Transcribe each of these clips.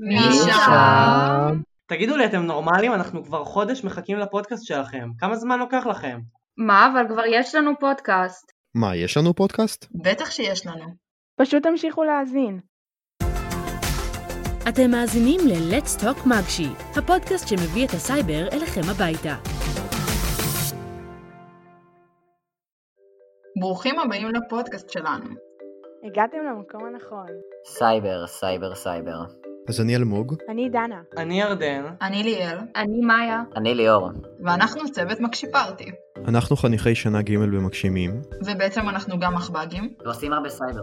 מי שם? תגידו לי, אתם נורמלים? אנחנו כבר חודש מחכים לפודקאסט שלכם. כמה זמן לוקח לכם? מה, אבל כבר יש לנו פודקאסט. מה, יש לנו פודקאסט? בטח שיש לנו. פשוט תמשיכו להאזין. אתם מאזינים ל-Let's Talk Magshi, הפודקאסט שמביא את הסייבר אליכם הביתה. ברוכים הבאים לפודקאסט שלנו. הגעתם למקום הנכון. סייבר, סייבר, סייבר. אז אני אלמוג. אני דנה. אני ירדן. אני ליאל, אני מאיה. אני ליאור. ואנחנו צוות מגשי פארטי. אנחנו חניכי שנה ג' במגשימים. ובעצם אנחנו גם מחב"גים. ועושים הרבה סייבר.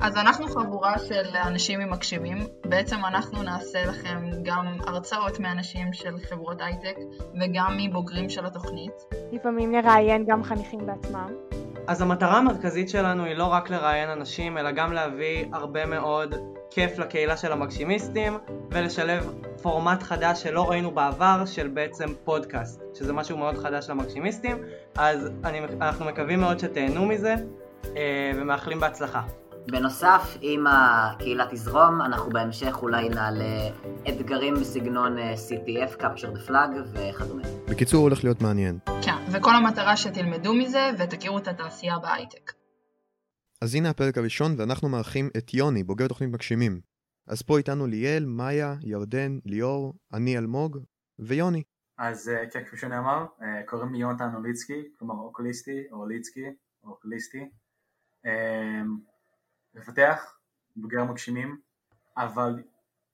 אז אנחנו חבורה של אנשים עם מגשימים. בעצם אנחנו נעשה לכם גם הרצאות מאנשים של חברות הייטק, וגם מבוגרים של התוכנית. לפעמים נראיין גם חניכים בעצמם. אז המטרה המרכזית שלנו היא לא רק לראיין אנשים, אלא גם להביא הרבה מאוד כיף לקהילה של המגשימיסטים, ולשלב פורמט חדש שלא ראינו בעבר, של בעצם פודקאסט, שזה משהו מאוד חדש למגשימיסטים, אז אני, אנחנו מקווים מאוד שתהנו מזה, אה, ומאחלים בהצלחה. בנוסף, אם הקהילה תזרום, אנחנו בהמשך אולי נעלה אתגרים בסגנון אה, CTF, Capture the Flag וכדומה. בקיצור, הולך להיות מעניין. כן, וכל המטרה שתלמדו מזה ותכירו את התעשייה בהייטק. אז הנה הפרק הראשון, ואנחנו מארחים את יוני, בוגר תוכנית מגשימים. אז פה איתנו ליאל, מאיה, ירדן, ליאור, אני אלמוג, ויוני. אז אה, כן, כפי שנאמר, אה, קוראים לי יונתן אוליצקי, כלומר אוקליסטי, או אוליצקי, או אוקליסטי. מפתח, בוגר מגשימים, אבל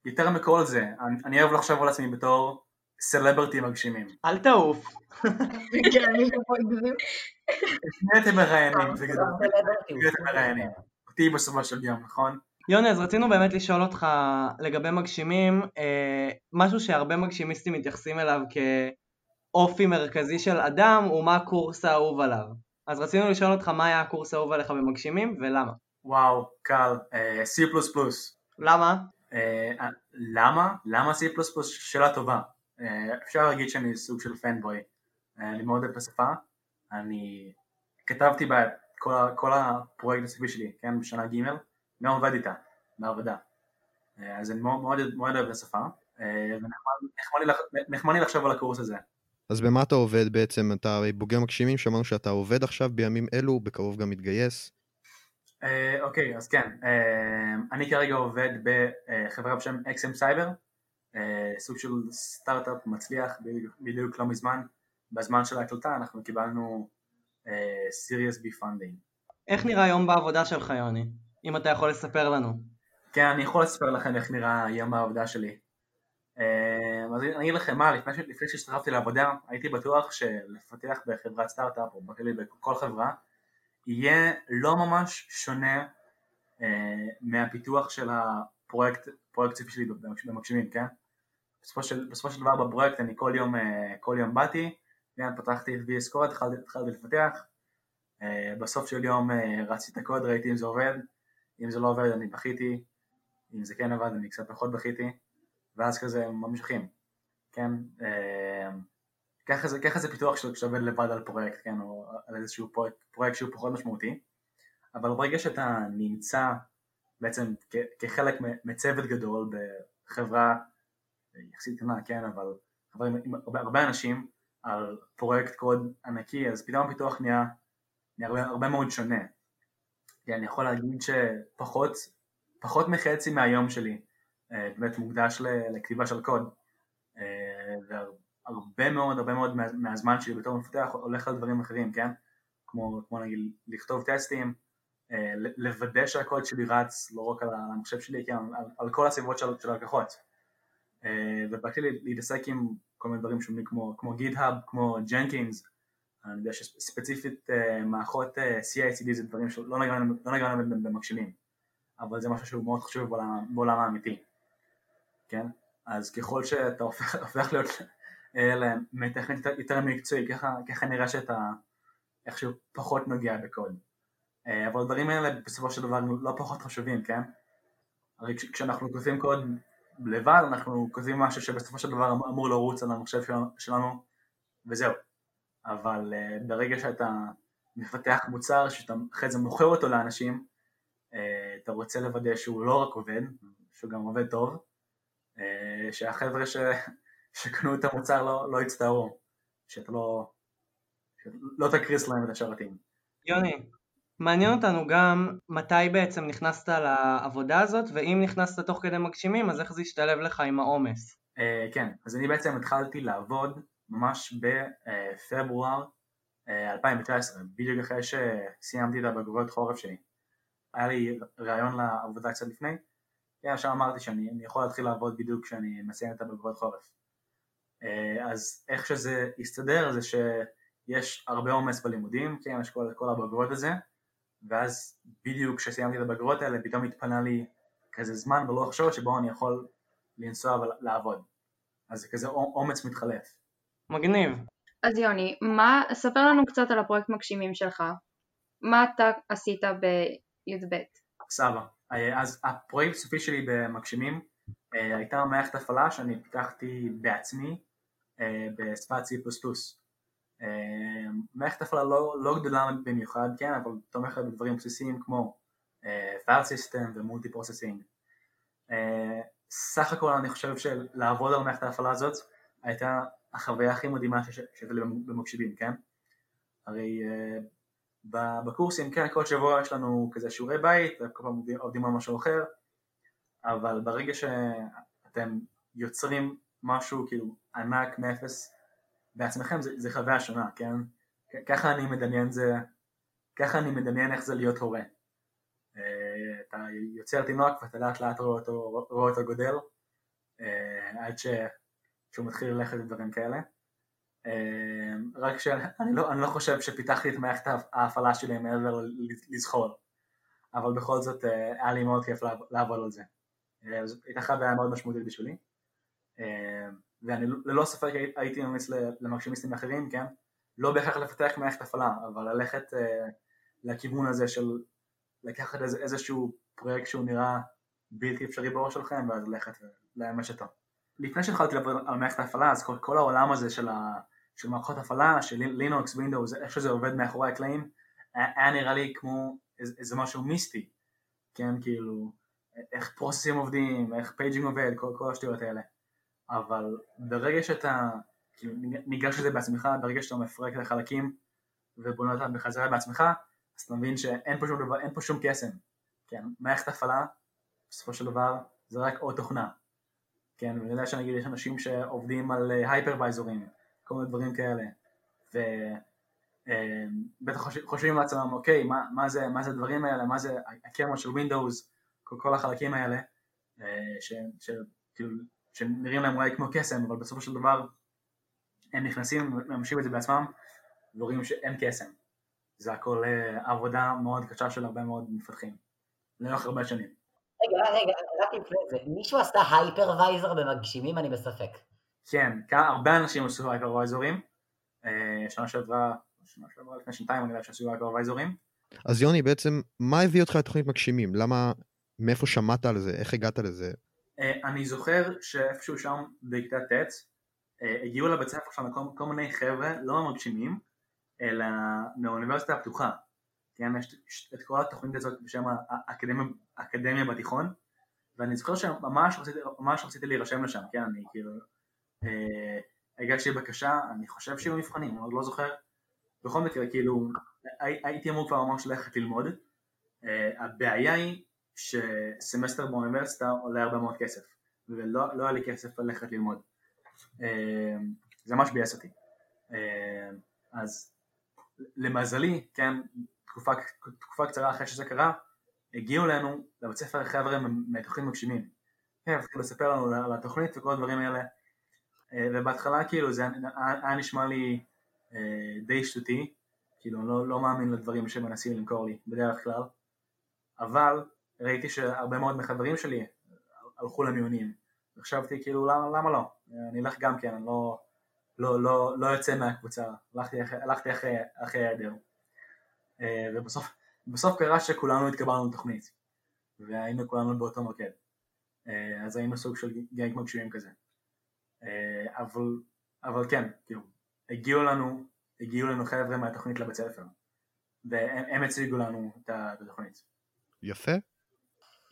יותר מכל זה, אני, אני אוהב לחשוב על עצמי בתור סלברטי מגשימים. אל תעוף. כן. את מי אתם מראיינים? מי אתם מראיינים? אותי בסופו של יום, נכון? יוני, אז רצינו באמת לשאול אותך לגבי מגשימים, אה, משהו שהרבה מגשימיסטים מתייחסים אליו כאופי מרכזי של אדם, הוא מה הקורס האהוב עליו. אז רצינו לשאול אותך מה היה הקורס האהוב עליך במגשימים ולמה. וואו, קל, אה, C++. למה? אה, אה, למה? למה C++? שאלה טובה. אפשר להגיד שאני סוג של פנבוי. אני מאוד אוהב את השפה. אני כתבתי בה את כל, הפרויקט הסופי שלי, כן, בשנה ג', גם עובד איתה, בעבודה. אז אני מאוד מאוד, מאוד אוהב את השפה, ונחמד לי לחשוב על הקורס הזה. אז במה אתה עובד בעצם? אתה הרי בוגר מגשימים, שמענו שאתה עובד עכשיו בימים אלו, בקרוב גם מתגייס. אה, אוקיי, אז כן, אה, אני כרגע עובד בחברה בשם XM Cyber, אה, סוג של סטארט-אפ מצליח בדיוק- לא מזמן, בזמן של ההקלטה אנחנו קיבלנו סיריוס בי פונדינג. איך נראה יום בעבודה שלך, יוני? אם אתה יכול לספר לנו. כן, אני יכול לספר לכם איך נראה יום העבודה שלי. אז אני אגיד לכם מה, לפני, לפני שהצטרפתי לעבודה, הייתי בטוח שלפתח בחברת סטארט-אפ או בכללי בכל חברה, יהיה לא ממש שונה אה, מהפיתוח של הפרויקט, פרויקט ספציפי שלי במגשימים, כן? בסופו של, בסופו של דבר בפרויקט אני כל יום, אה, כל יום באתי, כן, פתחתי את VS Code, התחלתי, התחלתי לפתח, אה, בסוף של יום אה, רצתי את הקוד, ראיתי אם זה עובד, אם זה לא עובד אני בכיתי, אם זה כן עבד אני קצת פחות בכיתי, ואז כזה ממשיכים, כן? אה, ככה זה, ככה זה פיתוח כשעובד לבד על פרויקט, כן? או על איזשהו פרויקט, פרויקט שהוא פחות משמעותי, אבל ברגע שאתה נמצא בעצם כ- כחלק מצוות גדול בחברה יחסית קטנה, כן? אבל חברה עם, הרבה, הרבה אנשים על פרויקט קוד ענקי, אז פתאום הפיתוח נהיה, נהיה הרבה, הרבה מאוד שונה. כן, אני יכול להגיד שפחות פחות מחצי מהיום שלי אה, באמת מוקדש לכתיבה של קוד והרבה מאוד הרבה מאוד מה- מהזמן שלי בתור מפתח הולך על דברים אחרים, כן? כמו, כמו נגיד לכתוב טסטים, אה, לוודא שהקוד שלי רץ לא רק על המחשב שלי, כן? על, על כל הסביבות של, של הלקוחות אה, ובאתי להתעסק עם כל מיני דברים שונים כמו, כמו גיט-האב, כמו ג'נקינס אני יודע שספציפית אה, מערכות CI/CD זה דברים שלא נגענו לא במגשימים אבל זה משהו שהוא מאוד חשוב בעולם האמיתי, כן? אז ככל שאתה הופך, הופך להיות אה, מתכנת יותר, מקצועי, ככה, ככה נראה שאתה איכשהו פחות נוגע בקוד. אה, אבל הדברים האלה בסופו של דבר לא פחות חשובים, כן? הרי כש, כשאנחנו כותבים קוד לבד, אנחנו כותבים משהו שבסופו של דבר אמור לרוץ על המחשב שלנו, וזהו. אבל uh, ברגע שאתה מפתח מוצר, שאתה אחרי זה מוכר אותו לאנשים, uh, אתה רוצה לוודא שהוא לא רק עובד, שהוא גם עובד טוב, אה, שהחבר'ה ש... שקנו את המוצר לא, לא יצטערו, שאתה לא, לא תקריס להם את השרתים. יוני, מעניין אותנו גם מתי בעצם נכנסת לעבודה הזאת, ואם נכנסת תוך כדי מגשימים, אז איך זה השתלב לך עם העומס? Uh, כן, אז אני בעצם התחלתי לעבוד ממש בפברואר uh, 2019, בדיוק אחרי שסיימתי את הבגרויות חורף שלי. היה לי רעיון לעבודה קצת לפני, כן, עכשיו אמרתי שאני יכול להתחיל לעבוד בדיוק כשאני מסיים את הבגרויות חורף. Uh, אז איך שזה הסתדר זה שיש הרבה עומס בלימודים, כן, יש כל, כל הבגרויות הזה, ואז בדיוק כשסיימתי את הבגרויות האלה פתאום התפנה לי כזה זמן בלוח שעות שבו אני יכול לנסוע ולעבוד. אז זה כזה אומץ מתחלף. מגניב. אז יוני, מה, ספר לנו קצת על הפרויקט מגשימים שלך. מה אתה עשית בי"ב? סבא. אז הפרויקט הסופי שלי במגשימים אה, הייתה מערכת הפעלה שאני פיתחתי בעצמי אה, בשפת C++. אה, מערכת הפעלה לא, לא גדולה במיוחד, כן, אבל תומכת בדברים בסיסיים כמו file system ו multi processing. סך הכל אני חושב שלעבוד על מערכת ההפעלה הזאת הייתה החוויה הכי מדהימה שהייתה לי במגשימים, כן? הרי אה, בקורסים, כן, כל שבוע יש לנו כזה שיעורי בית, וכל פעם עובדים על משהו אחר, אבל ברגע שאתם יוצרים משהו כאילו ענק מאפס בעצמכם, זה, זה חוויה שונה, כן? ככה אני מדמיין זה, ככה אני מדמיין איך זה להיות הורה. אה, אתה יוצר תינוק ואתה לאט לאט רואה אותו, רואה אותו גודל אה, עד ש... שהוא מתחיל ללכת לדברים כאלה. אה, רק שאני לא, לא חושב שפיתחתי את מערכת ההפעלה שלי מעבר לזחול, אבל בכל זאת היה לי מאוד כיף לעבוד על זה. הייתה חוויה מאוד משמעותית בשבילי, ואני ללא ספק הייתי ממליץ למגשימיסטים אחרים, כן? לא בהכרח לפתח מערכת הפעלה, אבל ללכת לכיוון הזה של לקחת איזשהו פרויקט שהוא נראה בלתי אפשרי בראש שלכם ואז ללכת ולאמש אותו. לפני שהתחלתי לעבוד על מערכת ההפעלה אז כל, כל העולם הזה של, ה, של מערכות הפעלה, של לינוקס, ווינדוס, איך שזה עובד מאחורי הקלעים, היה, נראה לי כמו איזה משהו מיסטי, כן, כאילו, איך process ים עובדים, איך paging עובד, כל, כל השטויות האלה. אבל ברגע שאתה כאילו, ניגש לזה בעצמך, ברגע שאתה מפרק את החלקים ובונה אותם בחזרה בעצמך, אז אתה מבין שאין פה שום דבר, פה שום קסם, כן, מערכת הפעלה, בסופו של דבר, זה רק עוד תוכנה, כן, ואני יודע שנגיד יש אנשים שעובדים על hypervisor ים, אה, כל מיני דברים כאלה, ובטח אה, חושבים לעצמם, אוקיי, מה, מה, זה, מה זה הדברים האלה, מה זה ה kernel של Windows, כל, כל החלקים האלה, אה, ש, ש, כאילו, שנראים להם אולי כמו קסם, אבל בסופו של דבר הם נכנסים וממשים את זה בעצמם, ורואים שאין קסם. זה הכל אה, עבודה מאוד קשה של הרבה מאוד מפתחים, לאורך הרבה שנים. רגע, רגע, רק לפני זה, מישהו עשה hypervisor במגשימים? אני בספק. כן, הרבה אנשים עשו hypervisor ים, אה, שנה שעברה, שנה שעברה לפני שנתיים אני יודע שעשו הייפרוויזורים. אז יוני, בעצם, מה הביא אותך לתוכנית מגשימים? למה, מאיפה שמעת על זה? איך הגעת לזה? אה, אני זוכר שאיפשהו שם בכיתה ט' הגיעו לבית ספר שלנו כל מיני חבר'ה לא מגשימים, אלא מהאוניברסיטה הפתוחה. כן, יש את כל התוכנית הזאת בשם האקדמיה, האקדמיה בתיכון, ואני זוכר שממש רציתי, ממש רציתי להירשם לשם, כן, אני כאילו, אה, הגשתי בקשה, אני חושב שיהיו מבחנים, אני עוד לא זוכר, בכל מקרה, כאילו, הי, הייתי אמור כבר ממש ללכת ללמוד, אה, הבעיה היא שסמסטר באוניברסיטה עולה הרבה מאוד כסף, ולא לא היה לי כסף ללכת ללמוד, אה, זה ממש ביאס אותי, אה, אז למזלי, כן, תקופה, תקופה קצרה אחרי שזה קרה, הגיעו אלינו לבית ספר חבר'ה מתוכנית מגשימים. כן, התחילו לספר לנו על התוכנית וכל הדברים האלה, אה, ובהתחלה כאילו זה היה נשמע לי אה, די שטותי, כאילו לא, לא מאמין לדברים שמנסים למכור לי בדרך כלל, אבל ראיתי שהרבה מאוד מחברים שלי הלכו למיונים, וחשבתי כאילו למה, למה לא, אני אלך גם כן, אני לא, לא, לא, לא יוצא מהקבוצה, הלכתי הלכתי אחרי, אחרי העדר. אה, ובסוף בסוף קרה שכולנו התקבלנו לתוכנית, והיינו כולנו באותו מוקד. אה, אז היינו סוג של גנג מגשימים כזה. אה, אבל, אבל כן, כאילו, הגיעו לנו, הגיעו לנו חבר'ה מהתוכנית לבית ספר, והם הציגו לנו את התוכנית. יפה.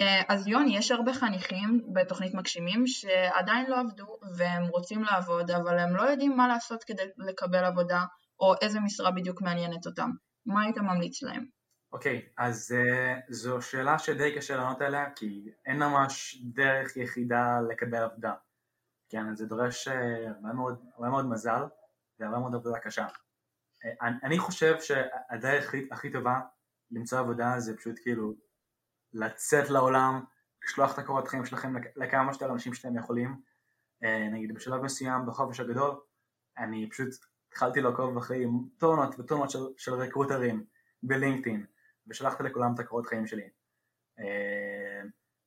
אה, אז יוני, יש הרבה חניכים בתוכנית מגשימים שעדיין לא עבדו והם רוצים לעבוד, אבל הם לא יודעים מה לעשות כדי לקבל עבודה, או איזה משרה בדיוק מעניינת אותם. מה היית ממליץ להם? אוקיי, okay, אז uh, זו שאלה שדי קשה לענות עליה, כי אין ממש דרך יחידה לקבל עבודה. כן, זה דורש uh, הרבה, מאוד, הרבה מאוד מזל והרבה מאוד עבודה קשה. Uh, אני, אני חושב שהדרך הכי, הכי טובה למצוא עבודה זה פשוט כאילו לצאת לעולם, לשלוח את הקורות חיים שלכם לכמה שיותר אנשים שאתם יכולים. Uh, נגיד בשלב מסוים בחופש הגדול, אני פשוט התחלתי לעקוב אחרי טונות וטונות של, של רקרוטרים בלינקדאין. ושלחתי לכולם את הקורות חיים שלי. אה,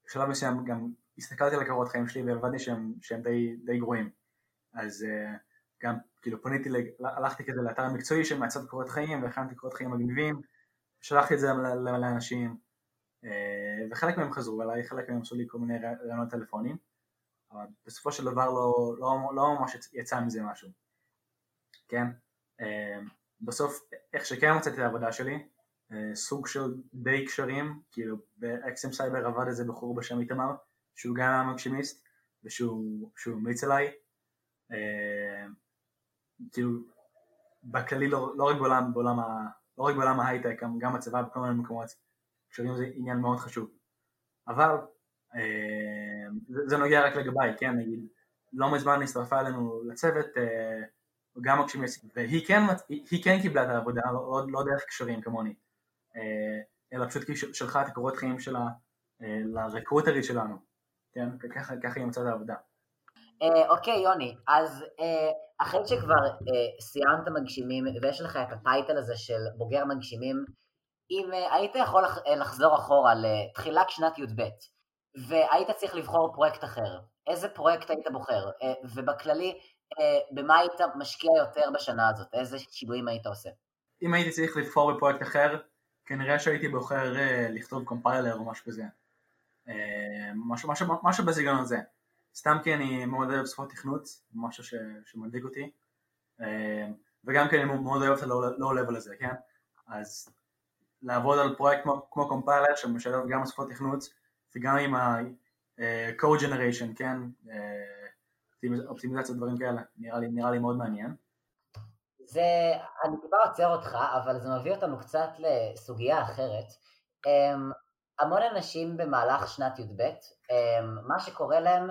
בשלב מסוים גם הסתכלתי על הקורות חיים שלי והבנתי שהם, שהם די, די גרועים. אז אה, גם כאילו פניתי, הלכתי כזה לאתר המקצועי שמעצב קורות חיים והכנתי קורות חיים מגניבים, שלחתי את זה לאנשים אה, וחלק מהם חזרו אליי, חלק מהם עשו לי כל מיני רעיונות טלפונים, אבל בסופו של דבר לא, לא, לא ממש יצא מזה משהו, כן? בסוף איך שכן מצאתי את העבודה שלי אה, סוג של די קשרים, כאילו באקסם סייבר עבד איזה בחור בשם איתמר, שהוא גם היה מגשימיסט, ושהוא המליץ עליי, אה, כאילו בכללי לא, לא רק בעולם, בעולם, ה, לא רק בעולם ההייטק, גם בצבא בכל מיני מקומות, קשרים זה עניין מאוד חשוב, אבל אה, זה, זה נוגע רק לגביי, כן, נגיד, לא מזמן הצטרפה אלינו לצוות, גם מגשימיסט, והיא כן, היא כן קיבלה את העבודה, לא, לא, לא דרך קשרים כמוני. אה, אלא פשוט כי שלחה את הקורות חיים שלה אה, לרקרוטרית שלנו, כן? ככה, ככה היא מצאה את העבודה. אה, אוקיי יוני, אז אחרי שכבר סיימת מגשימים ויש לך את הטייטל הזה של בוגר מגשימים, אם היית יכול לחזור אחורה לתחילת שנת י"ב והיית צריך לבחור פרויקט אחר, איזה פרויקט היית בוחר? ובכללי, במה היית משקיע יותר בשנה הזאת? איזה שינויים היית עושה? אם הייתי צריך לבחור בפרויקט אחר, כנראה שהייתי בוחר לכתוב קומפיילר או משהו כזה. משהו, משהו, משהו בסגנון הזה. סתם כי אני מאוד אוהב שפות תכנות, משהו ש, שמדאיג אותי. וגם כי אני מאוד אוהב את הלואו לבל הזה, כן? אז לעבוד על פרויקט כמו, כמו קומפיילר שמשלב גם שפות תכנות וגם עם ה-code generation, כן? אופטימיזציה דברים כאלה, נראה לי, נראה לי מאוד מעניין. זה, אני טיפה עוצר אותך, אבל זה מביא אותנו קצת לסוגיה אחרת. אמ, המון אנשים במהלך שנת י"ב, אמ, מה שקורה להם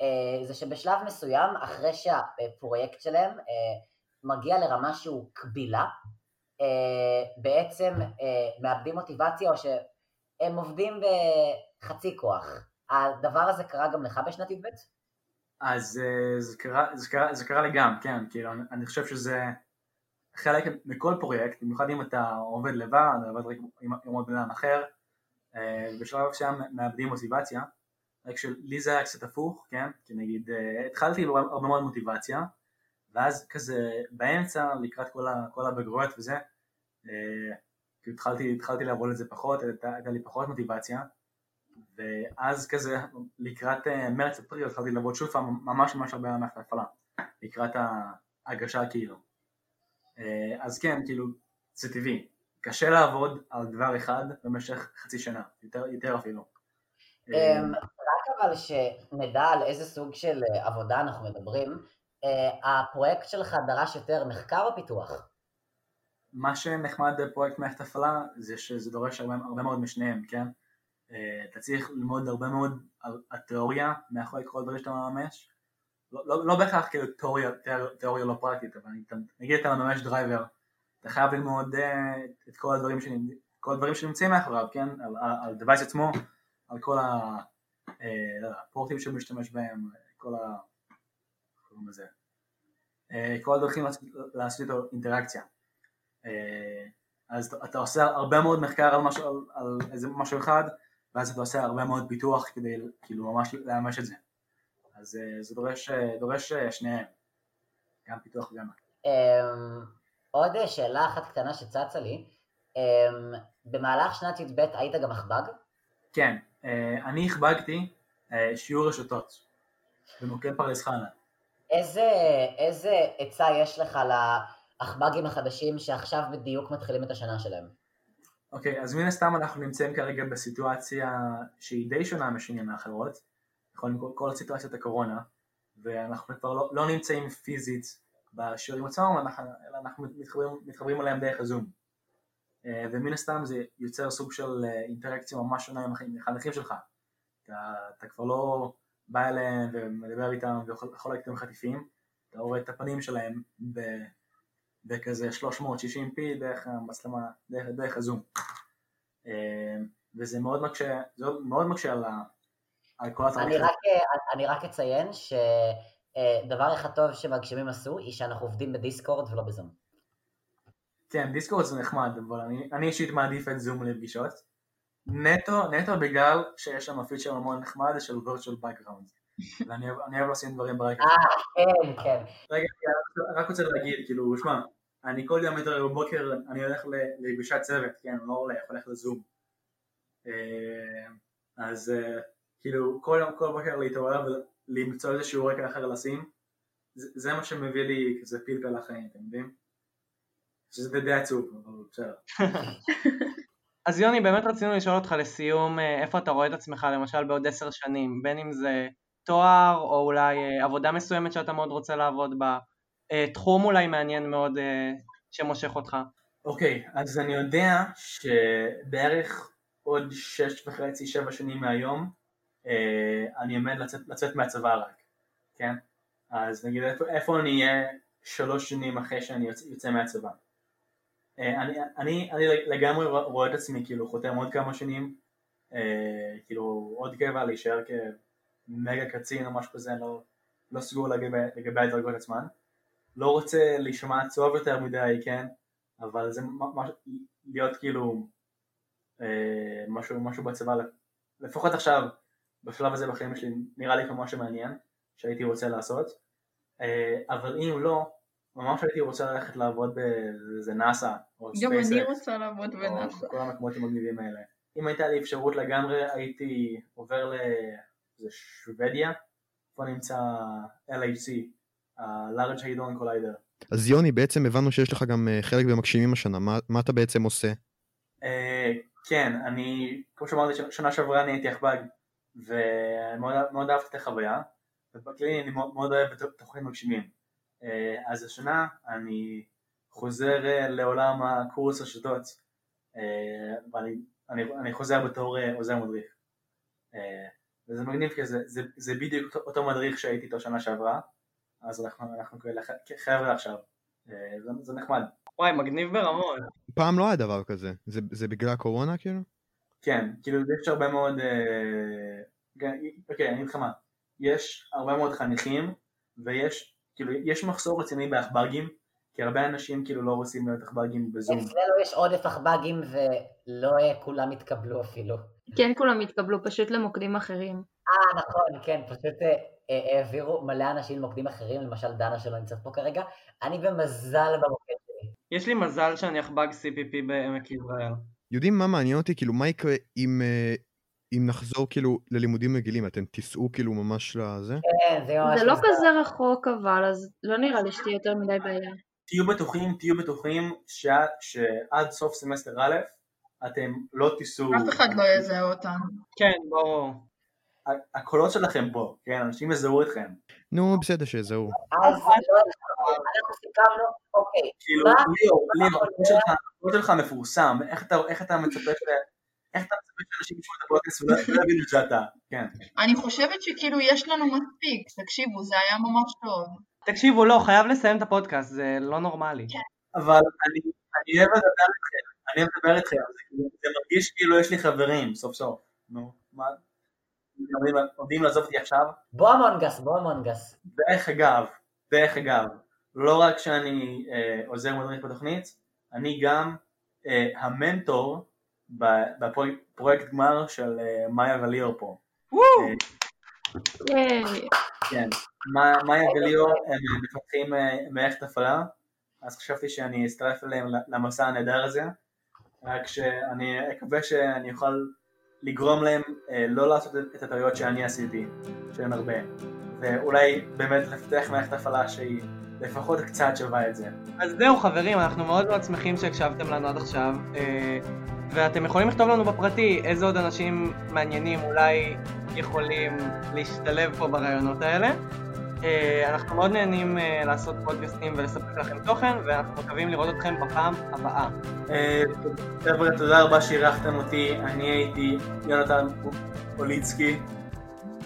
אה, זה שבשלב מסוים, אחרי שהפרויקט שלהם אה, מגיע לרמה שהוא קבילה, אה, בעצם מאבדים מוטיבציה או שהם עובדים בחצי כוח. הדבר הזה קרה גם לך בשנת י"ב? אז זה קרה, זה, קרה, זה קרה לי גם, כן, כאילו, אני חושב שזה חלק מכל פרויקט, במיוחד אם אתה עובד לבד, עובד רק עם, עם עוד בן אדם אחר, אה, בשלב מסוים מאבדים מוטיבציה, רק שלי זה היה קצת הפוך, כן, כי נגיד אה, התחלתי עם הרבה מאוד מוטיבציה, ואז כזה באמצע, לקראת כל, ה, כל הבגרויות וזה, אה, כאילו התחלתי, התחלתי לעבוד על זה פחות, הייתה לי פחות מוטיבציה, ואז כזה לקראת מרץ-אפריל התחלתי לעבוד שוב פעם ממש ממש הרבה מערכת ההפעלה, לקראת ההגשה כאילו. אה, אז כן, כאילו, זה טבעי. קשה לעבוד על דבר אחד במשך חצי שנה, יותר, יותר אפילו. אה, אמ, רק אבל שנדע על איזה סוג של אה, עבודה אנחנו מדברים, הפרויקט שלך דרש יותר מחקר או פיתוח? מה שנחמד בפרויקט מערכת הפעלה זה שזה דורש הרבה, הרבה מאוד משניהם, כן? אתה צריך ללמוד הרבה מאוד על התיאוריה מאחורי כל דברים שאתה מממש, לא, לא, לא בהכרח כאילו תיאוריה, תיאוריה לא פרקטית, אבל נגיד אתה מממש driver, אתה חייב ללמוד אה, את כל הדברים, כל הדברים שנמצאים מאחוריו, כן? על, על device עצמו, על כל הפורטים אה, שהוא משתמש בהם, כל ה... קוראים לזה? אה, כל הדרכים לעשות איתו אינטראקציה. אז אתה עושה הרבה מאוד מחקר על משהו, על, איזה משהו אחד, ואז אתה עושה הרבה מאוד פיתוח כדי כאילו ממש לממש את זה. אז אה, זה דורש, אה, דורש אה, שניהם, גם פיתוח וגם... Um, עוד שאלה אחת קטנה שצצה לי, um, במהלך שנת י"ב היית גם אחב"ג? כן, אני אחבגתי שיעור רשתות במוקד פרדס חנה. איזה, איזה עצה יש לך לאחב"גים החדשים שעכשיו בדיוק מתחילים את השנה שלהם? אוקיי, אז מן הסתם אנחנו נמצאים כרגע בסיטואציה שהיא די שונה משנים האחרות, נכון, כל, כל סיטואציית הקורונה, ואנחנו כבר לא, לא נמצאים פיזית בשיעורים עצמם, אלא אנחנו מתחברים, מתחברים אליהם דרך הזום. אה, ומן הסתם זה יוצר סוג של אה, אינטראקציה ממש שונה עם החניכים שלך. אתה, אתה כבר לא בא אליהם ומדבר איתם ויכול להם חטיפים, אתה רואה את הפנים שלהם בכזה 360p דרך המצלמה, דרך, דרך הזום. אה, וזה מאוד מקשה, זה מאוד מקשה על, ה, על כל התהליך. אני, אני רק אציין שדבר אחד טוב שמגשימים עשו, היא שאנחנו עובדים בדיסקורד ולא בזום. כן, דיסקורד זה נחמד, אבל אני, אני אישית מעדיף את זום לפגישות. נטו, נטו בגלל שיש שם פיצ'ר מאוד נחמד של virtual background. ואני אוהב לשים דברים ברקע. אה, כן, כן. רגע, רק רוצה להגיד, כאילו, שמע, אני כל יום יותר בבוקר, אני הולך לפגישת צוות, כן, לא הולך, הולך לזום. אה, אז אה, כאילו, כל יום, כל בוקר להתעורר ולמצוא איזשהו רקע אחר לשים, זה מה שמביא לי כזה פלפל לחיים, אתם יודעים? שזה די עצוב, אבל בסדר. אז יוני, באמת רצינו לשאול אותך לסיום, אה, איפה אתה רואה את עצמך למשל בעוד עשר שנים, בין אם זה תואר או אולי אה, עבודה מסוימת שאתה מאוד רוצה לעבוד בה, אה, תחום אולי מעניין מאוד שמושך אותך. אוקיי, okay, אז אני יודע שבערך עוד שש וחצי, שבע שנים מהיום, אני עומד לצאת, לצאת מהצבא רק, כן? אז נגיד איפה, איפה אני אהיה שלוש שנים אחרי שאני יוצא, יוצא מהצבא. אה, אני, אני, אני לגמרי רואה את עצמי כאילו חותם עוד כמה שנים, אה, כאילו עוד קבע להישאר כמגה קצין או משהו כזה, לא, לא סגור לגבי, לגבי הדרגות עצמן. לא רוצה להישמע צהוב יותר מדי, כן, אבל זה ממש, להיות כאילו אה, משהו, משהו בצבא, לפחות עכשיו, בשלב הזה בחיים שלי, נראה לי כמו משהו מעניין, שהייתי רוצה לעשות, אה, אבל אם לא, ממש הייתי רוצה ללכת לעבוד באיזה נאסא או SpaceX. גם אני רוצה לעבוד בנאסא. כל המקומות המגניבים האלה. אם הייתה לי אפשרות לגמרי הייתי עובר לשוודיה, איפה נמצא LHC, ה-Large Hadron Collider. אז יוני, בעצם הבנו שיש לך גם אה, חלק במגשימים השנה, מה, מה אתה בעצם עושה? אה, כן, אני, כמו שאמרתי, שנה שעברה אני הייתי עכב"ג, ומאוד אהבתי את החוויה, ובכללי אני מאוד, מאוד אוהב את תוכנית מגשימים. אה, אז השנה אני חוזר אה, לעולם הקורס השתות אה, ואני אני, אני חוזר בתור עוזר מדריך וזה מגניב כי זה, זה, זה בדיוק אותו מדריך שהייתי איתו שנה שעברה אז אנחנו, אנחנו כאלה חבר'ה עכשיו זה, זה נחמד. וואי מגניב ברמות. פעם לא היה דבר כזה, זה, זה בגלל הקורונה כאילו? כן, כאילו יש הרבה מאוד, אוקיי אני אגיד לך מה, יש הרבה מאוד חניכים ויש כאילו יש מחסור רציני בעכברגים, כי הרבה אנשים כאילו לא רוצים להיות עכברגים בזום. אצלנו יש עודף עכברגים ולא כולם התקבלו אפילו. כן כולם התקבלו, פשוט למוקדים אחרים. אה נכון, כן, פשוט אה, אה, העבירו מלא אנשים למוקדים אחרים, למשל דנה שלא נמצאת פה כרגע, אני במזל במוקד שלי. יש לי מזל שאני עכבג CPP בעמק יזרעאל. יודעים מה מעניין אותי? כאילו מה יקרה אם אה, אם נחזור כאילו ללימודים רגילים, אתם תיסעו כאילו ממש לזה? כן, זה ממש... זה לא כזה רחוק אבל, אז לא נראה לי שתהיה יותר מדי בעיה. תהיו בטוחים, תהיו בטוחים שעד סוף סמסטר א', אתם לא תיסעו... אף אחד לא יזהה אותנו. כן, ברור. הקולות שלכם פה, כן, אנשים יזהו אתכם. נו, בסדר שיזהו. אז אנחנו סיכמנו, אוקיי. כאילו, ליאור, ליאור, הקול שלך מפורסם, איך אתה מצפה איך אתה מצפה שאנשים ישמעו את הפודקאסט ולא יבינו שאתה, כן. אני חושבת שכאילו יש לנו מספיק, תקשיבו, זה היה ממש טוב. תקשיבו, לא, חייב לסיים את הפודקאסט, זה לא נורמלי. אבל אני אוהב לדבר איתכם, אני אוהב לדבר איתכם, זה מרגיש כאילו יש לי חברים, סוף סוף. נו, מה? עומדים לעזוב אותי עכשיו? בוא המונגס, בוא המונגס. דרך אגב, דרך אגב, לא רק שאני אה, עוזר מדריך בתוכנית, אני גם אה, המנטור בפרויקט גמר של אה, מאיה וליאור פה. אה, כן, מאיה וליאור הם מפתחים אה, מערכת הפעלה, אז חשבתי שאני אצטרף אליהם למסע הנהדר הזה, רק שאני אקווה שאני אוכל לגרום להם לא לעשות את הטעויות שאני עשיתי, שהן הרבה, ואולי באמת לפתח מערכת הפעלה שהיא לפחות קצת שווה את זה. אז זהו חברים, אנחנו מאוד מאוד שמחים שהקשבתם לנו עד עכשיו. ואתם יכולים לכתוב לנו בפרטי איזה עוד אנשים מעניינים אולי יכולים להשתלב פה ברעיונות האלה. אה, אנחנו מאוד נהנים אה, לעשות פודקאסטים ולספק לכם תוכן, ואנחנו מקווים לראות אתכם בפעם הבאה. אה, חבר'ה, תודה רבה שאירחתם אותי, אני הייתי יונתן פוליצקי.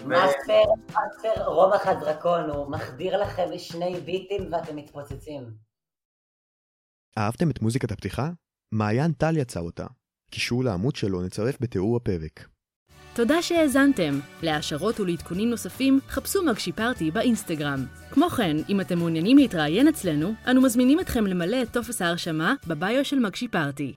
מאסטר, מאסטר רומח הדרקון, הוא מחדיר לכם שני ביטים ואתם מתפוצצים. אהבתם את מוזיקת הפתיחה? מעיין טל יצר אותה. קישור לעמוד שלו נצרף בתיאור הפרק. תודה שהאזנתם. להעשרות ולעדכונים נוספים, חפשו מגשי פארטי באינסטגרם. כמו כן, אם אתם מעוניינים להתראיין אצלנו, אנו מזמינים אתכם למלא את טופס ההרשמה בביו של מגשי פארטי.